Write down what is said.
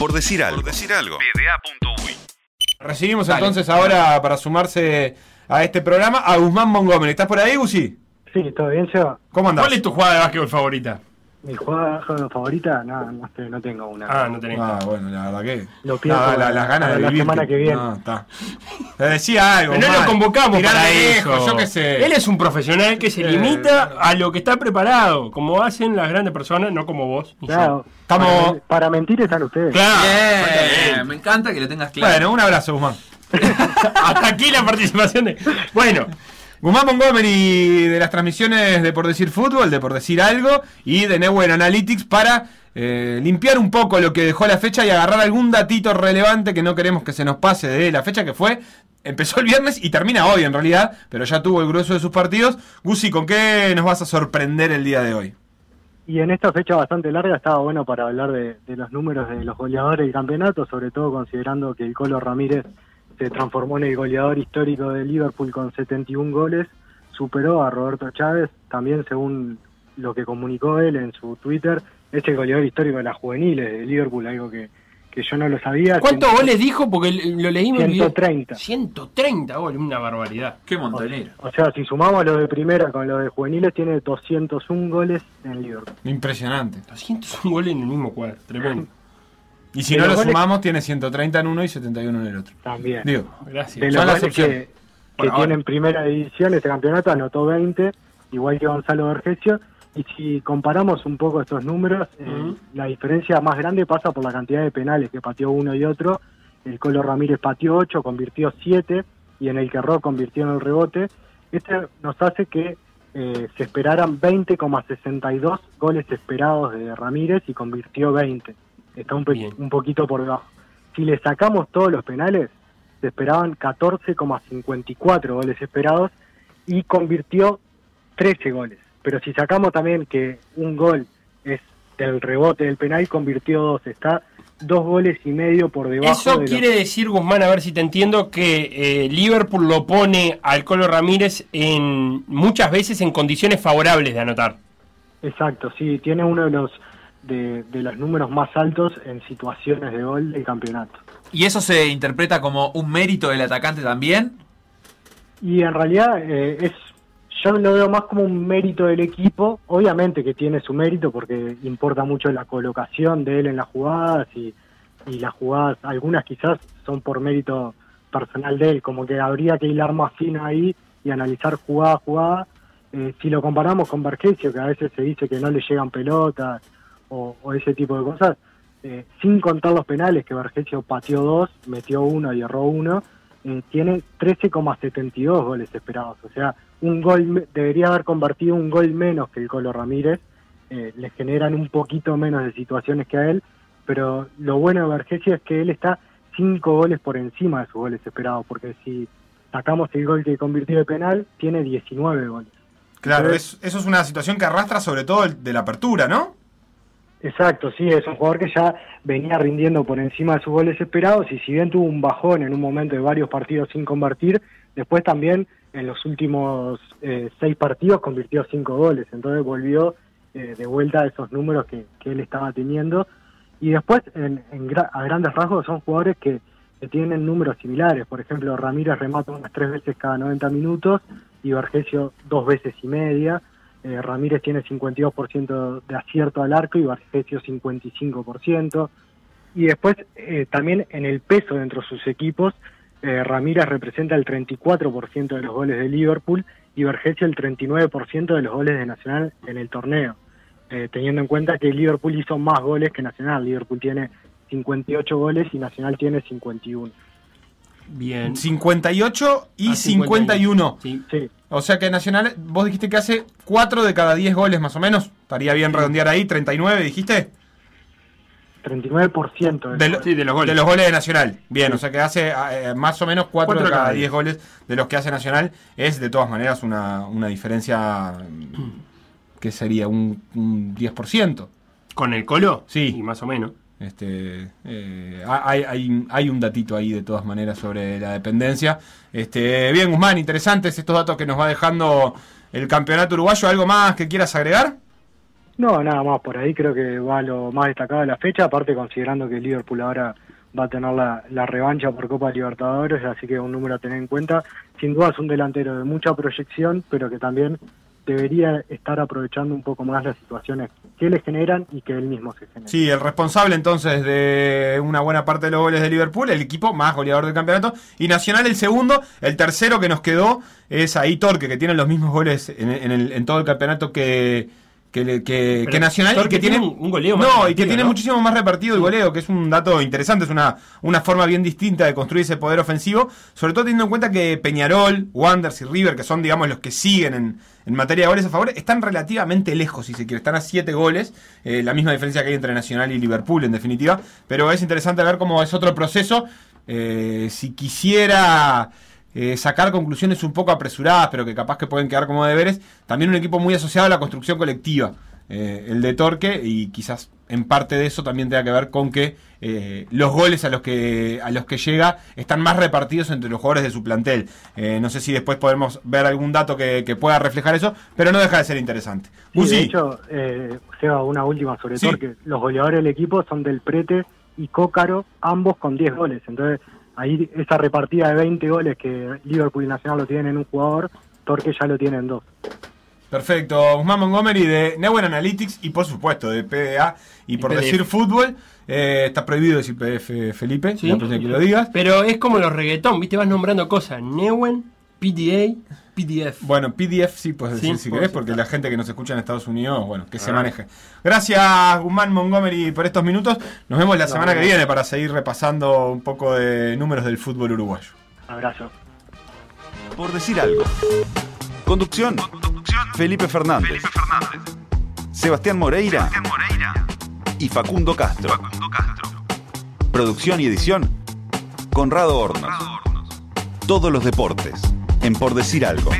Por decir algo. Por decir algo. Recibimos entonces ahora para sumarse a este programa a Guzmán Montgomery. ¿Estás por ahí, Gusi? Sí, ¿todo bien, Seba? ¿Cómo andás? ¿Cuál es tu jugada de básquetbol favorita? Mi jugada favorita, no, no, no tengo una. Ah, no tenés. Ah, bueno, la verdad que. Lo Nada, la- las ganas de la vivir. semana que viene. No, está. Te decía algo. Pero no lo convocamos Tirá para eso. lejos, Yo qué sé. Él es un profesional que se Eh, limita a lo que está preparado, como hacen las grandes personas, no como vos. Claro. Estamos- para, para mentir están ustedes. Claro. Bien, exactamente. me encanta que lo tengas claro. Bueno, un abrazo, Guzmán. Hasta aquí la participación de. Bueno, Guzmán Montgomery de las transmisiones de Por Decir Fútbol, de Por Decir Algo y de Network Analytics para eh, limpiar un poco lo que dejó la fecha y agarrar algún datito relevante que no queremos que se nos pase de la fecha que fue. Empezó el viernes y termina hoy en realidad, pero ya tuvo el grueso de sus partidos. Gusi, ¿con qué nos vas a sorprender el día de hoy? Y en esta fecha bastante larga estaba bueno para hablar de, de los números de los goleadores del campeonato, sobre todo considerando que el Colo Ramírez se transformó en el goleador histórico de Liverpool con 71 goles, superó a Roberto Chávez, también según lo que comunicó él en su Twitter, es el goleador histórico de las juveniles de Liverpool, algo que, que yo no lo sabía. ¿cuántos goles dijo? Porque lo leí en el video. 130. 130 goles, una barbaridad. Qué montonero. O sea, si sumamos lo de primera con lo de juveniles, tiene 201 goles en Liverpool. Impresionante. 201 goles en el mismo cuadro, tremendo. Y si De no lo goles- sumamos, tiene 130 en uno y 71 en el otro. También. Digo, Gracias. de los goles que, tiene en primera división este campeonato, anotó 20, igual que Gonzalo Vergesio. Y si comparamos un poco estos números, eh, la diferencia más grande pasa por la cantidad de penales que pateó uno y otro. El Colo Ramírez pateó 8, convirtió 7, y en el que Ro convirtió en el rebote. Este nos hace que eh, se esperaran 20,62 goles esperados de Ramírez y convirtió 20. Está un, pe- Bien. un poquito por debajo. Si le sacamos todos los penales, se esperaban 14,54 goles esperados y convirtió 13 goles. Pero si sacamos también que un gol es del rebote del penal, convirtió dos. Está dos goles y medio por debajo Eso de los- quiere decir, Guzmán, a ver si te entiendo, que eh, Liverpool lo pone al Colo Ramírez en muchas veces en condiciones favorables de anotar. Exacto, sí, tiene uno de los de, de los números más altos en situaciones de gol del campeonato. ¿Y eso se interpreta como un mérito del atacante también? Y en realidad eh, es yo lo veo más como un mérito del equipo, obviamente que tiene su mérito porque importa mucho la colocación de él en las jugadas y, y las jugadas, algunas quizás son por mérito personal de él, como que habría que hilar más fino ahí y analizar jugada a jugada. Eh, si lo comparamos con Vergesio, que a veces se dice que no le llegan pelotas o, o ese tipo de cosas, eh, sin contar los penales, que Vergesio pateó dos, metió uno y erró uno, eh, tiene 13,72 goles esperados. O sea, un gol debería haber convertido un gol menos que el Colo Ramírez. Eh, le generan un poquito menos de situaciones que a él, pero lo bueno de Vergesio es que él está cinco goles por encima de sus goles esperados, porque si sacamos el gol que convirtió de penal, tiene 19 goles. Claro, Entonces- es- eso es una situación que arrastra sobre todo el de la apertura, ¿no? Exacto, sí, es un jugador que ya venía rindiendo por encima de sus goles esperados y si bien tuvo un bajón en un momento de varios partidos sin convertir, después también en los últimos eh, seis partidos convirtió cinco goles, entonces volvió eh, de vuelta a esos números que, que él estaba teniendo. Y después en, en gra- a grandes rasgos son jugadores que, que tienen números similares, por ejemplo Ramírez remata unas tres veces cada 90 minutos y Vergesio dos veces y media, eh, Ramírez tiene 52% de acierto al arco y Vergesio 55%. Y después eh, también en el peso dentro de sus equipos, eh, Ramírez representa el 34% de los goles de Liverpool y Vergesio el 39% de los goles de Nacional en el torneo. Eh, teniendo en cuenta que Liverpool hizo más goles que Nacional. Liverpool tiene 58 goles y Nacional tiene 51. Bien. 58 y Ah, 51. Sí. Sí, O sea que Nacional, vos dijiste que hace 4 de cada 10 goles más o menos. Estaría bien redondear ahí, 39 dijiste. 39% de De, lo- Sí, de los goles. de los goles de Nacional. Bien, o sea que hace eh, más o menos 4 Cuatro de de cada cada 10 goles de los que hace Nacional. Es de todas maneras una, una diferencia que sería un, un 10%. ¿Con el Colo? Sí. Y más o menos. Este, eh, hay, hay, hay un datito ahí de todas maneras sobre la dependencia. Este, bien, Guzmán, interesantes estos datos que nos va dejando el campeonato uruguayo. ¿Algo más que quieras agregar? No, nada más, por ahí creo que va lo más destacado de la fecha, aparte considerando que Liverpool ahora va a tener la, la revancha por Copa Libertadores, así que un número a tener en cuenta. Sin duda es un delantero de mucha proyección, pero que también debería estar aprovechando un poco más las situaciones que le generan y que él mismo se genera. Sí, el responsable entonces de una buena parte de los goles de Liverpool, el equipo más goleador del campeonato, y Nacional el segundo, el tercero que nos quedó es ahí Torque, que tiene los mismos goles en, en el- en todo el campeonato que, que, que- Nacional y que tiene tiene un- un goleo más no y que tiene ¿no? muchísimo más repartido el goleo que es un dato interesante es una, una forma bien distinta de construir ese poder ofensivo sobre todo teniendo en cuenta que Peñarol Wanderers y River que son digamos los que siguen en, en materia de goles a favor están relativamente lejos si se quiere están a 7 goles eh, la misma diferencia que hay entre Nacional y Liverpool en definitiva pero es interesante ver cómo es otro proceso eh, si quisiera eh, sacar conclusiones un poco apresuradas, pero que capaz que pueden quedar como deberes. También un equipo muy asociado a la construcción colectiva, eh, el de Torque, y quizás en parte de eso también tenga que ver con que eh, los goles a los que a los que llega están más repartidos entre los jugadores de su plantel. Eh, no sé si después podemos ver algún dato que, que pueda reflejar eso, pero no deja de ser interesante. Sí, de hecho, eh, Seba, una última sobre Sí. todo, que los goleadores del equipo son Del Prete y Cócaro, ambos con 10 goles. Entonces, ahí esa repartida de 20 goles que Liverpool y Nacional lo tienen en un jugador, Torque ya lo tiene en dos. Perfecto, Guzmán Montgomery de Neuer Analytics y por supuesto de PDA y, Y por PDF. decir fútbol. eh, está prohibido decir PDF, Felipe, Sí. próxima que lo digas. Pero es como los reggaetón, ¿viste? Vas nombrando cosas. Newen, PDA, PDF. Bueno, PDF sí puedes decir Sí, si querés, porque la gente que nos escucha en Estados Unidos, bueno, que se maneje. Gracias, Guzmán Montgomery, por estos minutos. Nos vemos la No, semana que viene para seguir repasando un poco de números del fútbol uruguayo. Abrazo. Por decir algo. Conducción. Felipe Fernández. Sebastián Moreira. Y Facundo Castro. Producción y edición. Conrado Hornos. Todos los deportes. En Por decir algo.